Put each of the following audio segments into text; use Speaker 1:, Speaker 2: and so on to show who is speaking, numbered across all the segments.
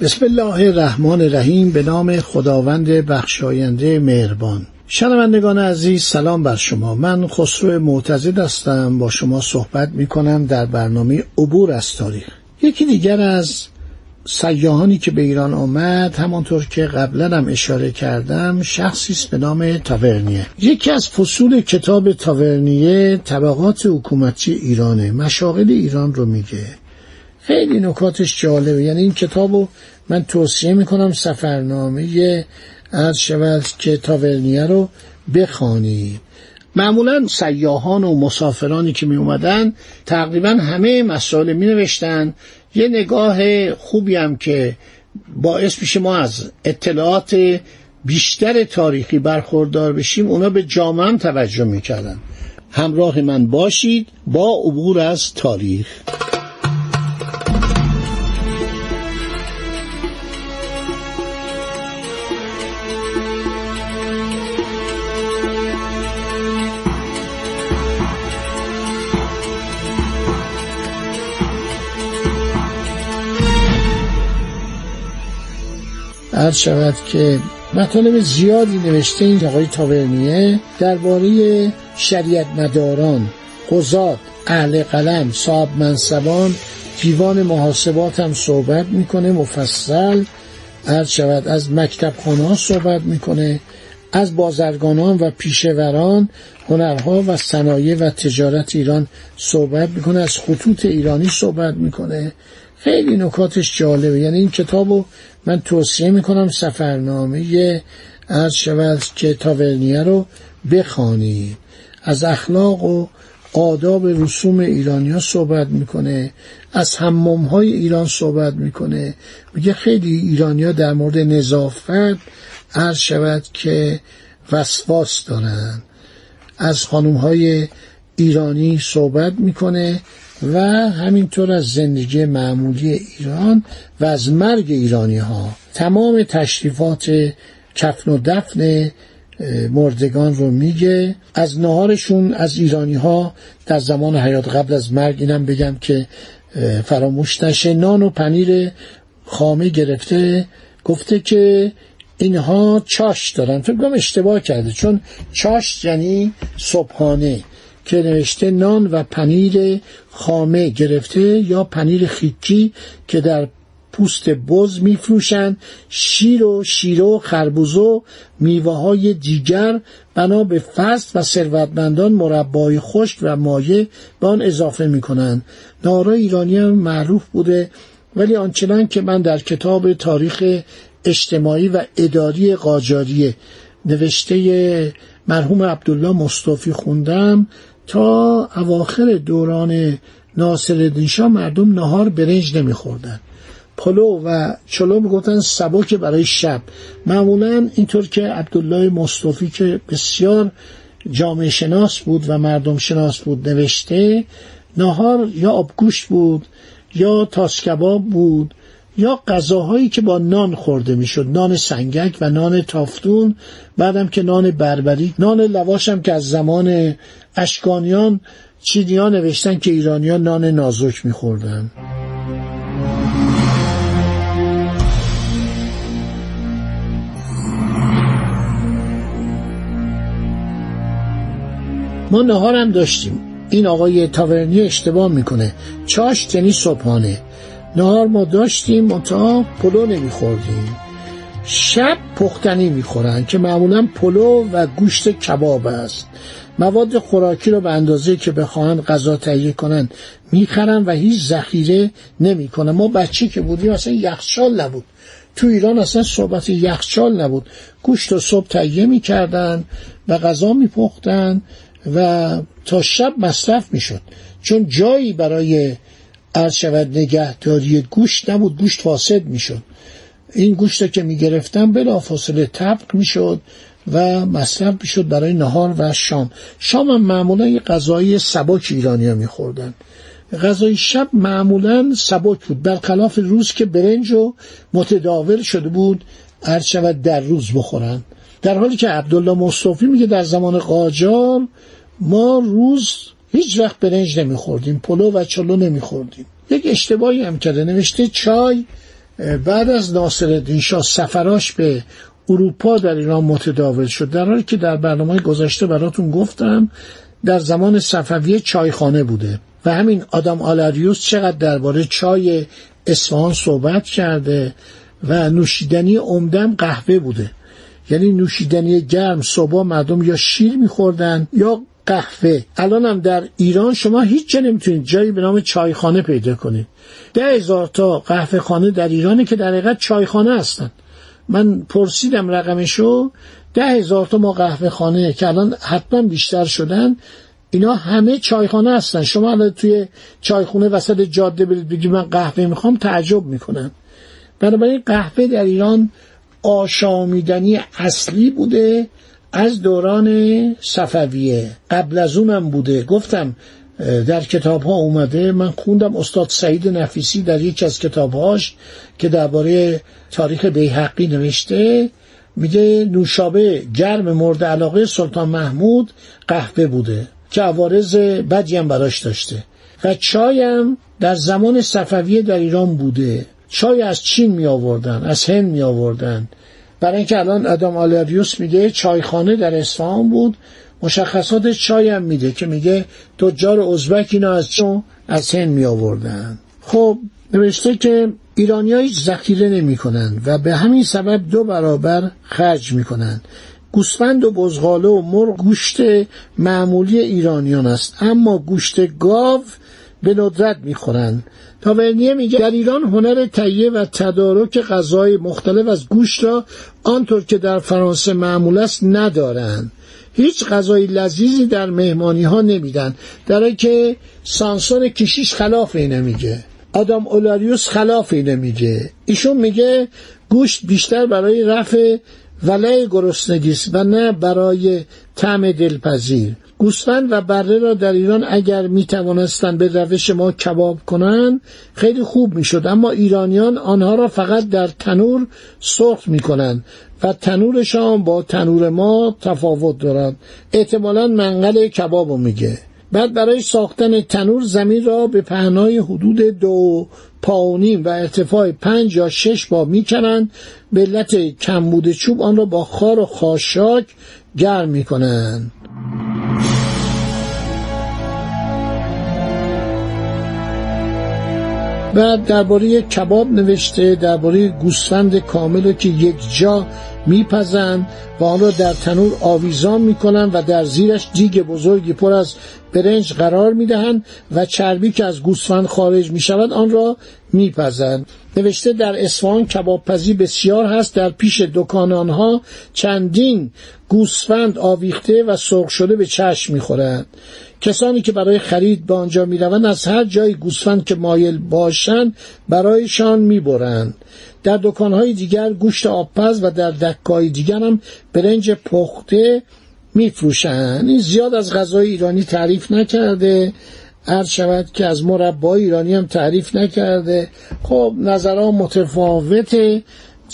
Speaker 1: بسم الله الرحمن الرحیم به نام خداوند بخشاینده مهربان شنوندگان عزیز سلام بر شما من خسرو معتزد هستم با شما صحبت می کنم در برنامه عبور از تاریخ یکی دیگر از سیاهانی که به ایران آمد همانطور که قبلا هم اشاره کردم شخصی است به نام تاورنیه یکی از فصول کتاب تاورنیه طبقات حکومتی ایرانه مشاغل ایران رو میگه خیلی نکاتش جالبه. یعنی این کتاب رو من توصیه می‌کنم سفرنامه عرض شود که تاورنیه رو بخوانید. معمولا سیاهان و مسافرانی که می اومدن تقریبا همه مسائل می نوشتن یه نگاه خوبی هم که باعث میشه ما از اطلاعات بیشتر تاریخی برخوردار بشیم اونا به جامعه هم توجه می‌کردن. همراه من باشید با عبور از تاریخ. عرض شود که مطالب زیادی نوشته این آقای تاورنیه درباره شریعت مداران قضات اهل قلم صاحب منصبان دیوان محاسبات هم صحبت می‌کنه مفصل عرض شود. از مکتب خانه صحبت می‌کنه از بازرگانان و پیشوران هنرها و صنایع و تجارت ایران صحبت می‌کنه از خطوط ایرانی صحبت می‌کنه. خیلی نکاتش جالبه. یعنی این کتابو من توصیه می‌کنم سفرنامه عرض شود که تاورنیه رو بخوانید. از اخلاق و آداب رسوم ایرانیا صحبت می‌کنه. از حمام های ایران صحبت می‌کنه. میگه خیلی ایرانیا در مورد نظافت عرض شود که وسواس دارن. از خانوم های ایرانی صحبت می‌کنه. و همینطور از زندگی معمولی ایران و از مرگ ایرانی ها تمام تشریفات کفن و دفن مردگان رو میگه. از نهارشون از ایرانی ها در زمان حیات قبل از مرگ اینم بگم که فراموش نشه. نان و پنیر خامه گرفته. گفته که اینها چاش دارن. فکر کنم اشتباه کرده چون چاش یعنی صبحانه. که نوشته نان و پنیر خامه گرفته یا پنیر خیکی که در پوست بز میفروشند. شیر و شیره و خربوزه و میوه های دیگر بنا به فصل و ثروتمندان مربای خشک و مایه به آن اضافه می‌کنند. نارا ایرانی هم معروف بوده ولی آنچنان که من در کتاب تاریخ اجتماعی و اداری قاجاریه نوشته مرحوم عبدالله مصطفی خوندم. تا اواخر دوران ناصر شاه مردم نهار برنج نمیخوردن. پلو و چلو می‌گفتن سبک برای شب. معمولا اینطور که عبدالله مصطفی که بسیار جامعه شناس بود و مردم شناس بود نوشته نهار یا آبگوشت بود یا تاسکباب بود یا غذاهایی که با نان خورده می‌شد. نان سنگک و نان تافتون بعدم که نان بربری. نان لواش هم که از زمان اشکانیان چینیان نوشتن که ایرانیان نان نازک میخوردن. ما نهار هم داشتیم. این آقای تاورنی اشتباه می‌کنه. چاش یعنی صبحانه. نهار ما داشتیم منتها پلو نمیخوردیم. شب پختنی می‌خورن که معمولا پلو و گوشت کباب است. مواد خوراکی رو به اندازه که بخواهند غذا تهیه کنن می‌خرن و هیچ ذخیره نمی‌کنن. ما بچه که بودیم اصلا یخچال نبود. تو ایران اصلا صحبت یخچال نبود. گوشت و صبح تهیه می‌کردن و غذا میپختن و تا شب مصرف می‌شد. چون جایی برای عرض شود نگهداری گوشت نبود گوشت فاسد می‌شد. این گوشت که می‌گرفتن بلا فاصله طبق می‌شد و مصرف می‌شد برای نهار و شام. شام هم معمولا یه غذای سبک ایرانی ها میخوردن. غذای شب معمولا سبک بود. برخلاف روز که برنج و متداول شده بود هر شود در روز بخورن. در حالی که عبدالله مصطفی میگه در زمان قاجار ما روز هیچ وقت برنج نمیخوردیم پلو و چلو نمیخوردیم. یک اشتباهی هم کرده نوشته چای بعد از ناصرالدین شاه سفراش به اروپا در ایران متداول شد در حالی که در برنامه گذشته براتون گفتم در زمان صفویه چایخانه بوده. و همین آدم آلاریوس چقدر درباره چای اصفهان صحبت کرده و نوشیدنی عمدم قهوه بوده. یعنی نوشیدنی گرم صبح مردم یا شیر میخوردن یا قهوه. هم در ایران شما هیچ جا نمی‌تونید جایی به نام چایخانه پیدا کنید. ده هزار تا قهوه خانه در ایرانه که در حقیقت چایخانه هستن. من پرسیدم رقمشو ده هزار تا ما قهوه خانه که الان حتما بیشتر شدن اینا همه چایخانه هستن. شما الان توی چایخونه وسط جاده برید بگید من قهوه می‌خوام تعجب می‌کنن. بنابراین قهوه در ایران آشامیدنی اصلی بوده. از دوران صفویه قبل از اونم بوده. گفتم در کتاب ها اومده. من خوندم استاد سعید نفیسی در یکی از کتابهاش که درباره تاریخ بیحقی نوشته میگه نوشابه گرم مورد علاقه سلطان محمود قهوه بوده که عوارض بدی هم براش داشته. و چایم در زمان صفویه در ایران بوده. چای از چین می آوردن از هند می آوردن برای اینکه الان ادم آلاریوس میگه چایخانه در اصفهان بود مشخصات چای هم میده که میگه تجار ازبک اینا از چون از هند می آوردن خب نوشته که ایرانی هیچ ذخیره نمی کنن و به همین سبب دو برابر خرج می کنن گوسفند و بزغاله و مرغ گوشت معمولی ایرانیان است اما گوشت گاو به ندرت می‌خورند تاورنیه میگه در ایران هنر تهیه و تدارک غذای مختلف از گوشت را آنطور که در فرانسه معمول است ندارند هیچ غذای لذیذی در مهمانی ها نمیدن. در که سانسون کشیش خلاف اینه میگه آدم اولاریوس خلاف اینه میگه ایشون میگه گوشت بیشتر برای رفع ولای گرسنگی و نه برای طعم دلپذیر. گوسفند و بره را در ایران اگر می توانستند به روش ما کباب کنند خیلی خوب می شد اما ایرانیان آنها را فقط در تنور سرخ می کنند و تنورشان با تنور ما تفاوت دارد. احتمالا منقل کباب میگه. بعد برای ساختن تنور زمین را به پهنای حدود دو پاونیم و ارتفاع پنج یا شش با می‌کنند. به علت کمبود چوب آن را با خار و خاشاک گرم می‌کنند. بعد درباره کباب نوشته درباره گوسفند کامل که یک جا میپزند و آن را در تنور آویزان می‌کنند و در زیرش دیگ بزرگی پر از برنج قرار می‌دهند و چربی که از گوسفند خارج می‌شود آن را میپزند. نوشته در اصفهان کباب پزی بسیار هست. در پیش دکان آنها چندین گوسفند آویخته و سرخ شده به چشم می‌خورند. کسانی که برای خرید به آنجا می‌روند از هر جای گوسفند که مایل باشند برایشان می‌برند. در دکانهای دیگر گوشت آبپز و در دکای دیگر هم برنج پخته میفروشند این زیاد از غذای ایرانی تعریف نکرده. عرض شود که از مربای ایرانی هم تعریف نکرده. خب نظرها متفاوته.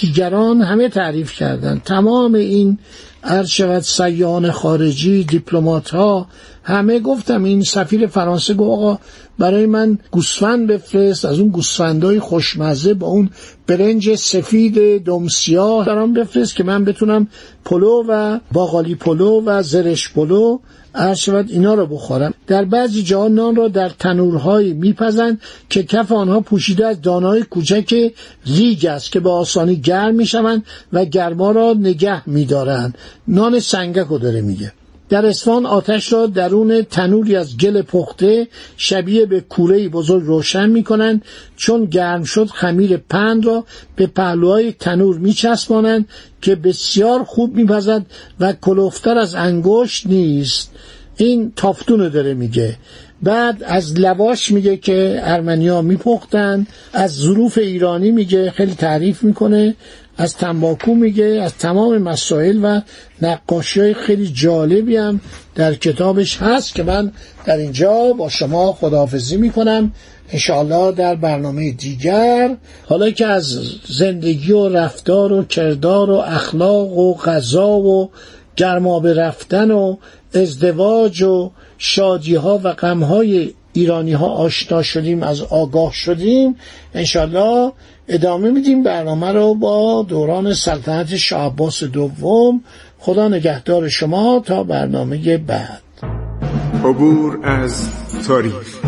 Speaker 1: دیگران همه تعریف کردن. تمام این عرض شود سیان خارجی دیپلمات ها همه گفتم این سفیر فرانسه گفت آقا برای من گوسفند بفرست از اون گوسفندای خوشمزه با اون برنج سفید دمسیاه برام بفرست که من بتونم پلو و باقالی پلو و زرشک پلو عرض شود اینا رو بخورم. در بعضی جاها نان را در تنورهایی میپزند که کف آنها پوشیده از دانه‌های کوچک ریگ است که به آسانی گرم می‌شوند و گرما را نگه میدارند. نان سنگک رو داره میگه. در اصفهان آتش را درون تنوری از گل پخته شبیه به کوره بزرگ روشن می کنند چون گرم شد خمیر پند را به پهلوهای تنور می چسبانند که بسیار خوب می و کلوفتر از انگشت نیست. این تافتون داره میگه. بعد از لواش میگه که ارمنیا میپختن از ظروف ایرانی میگه خیلی تعریف می‌کنه از تنباکو میگه از تمام مسائل و نقاشی های خیلی جالبی هم در کتابش هست که من در اینجا با شما خداحافظی می‌کنم. انشاءالله در برنامه دیگر حالا که از زندگی و رفتار و کردار و اخلاق و غذا و گرمابه رفتن و ازدواج و شادی ها و غم های ایرانی ها آشنا شدیم از آگاه شدیم. انشالله ادامه میدیم برنامه رو با دوران سلطنت شاه دوم. خدا نگهدار شما تا برنامه بعد.
Speaker 2: عبور از تاریخ.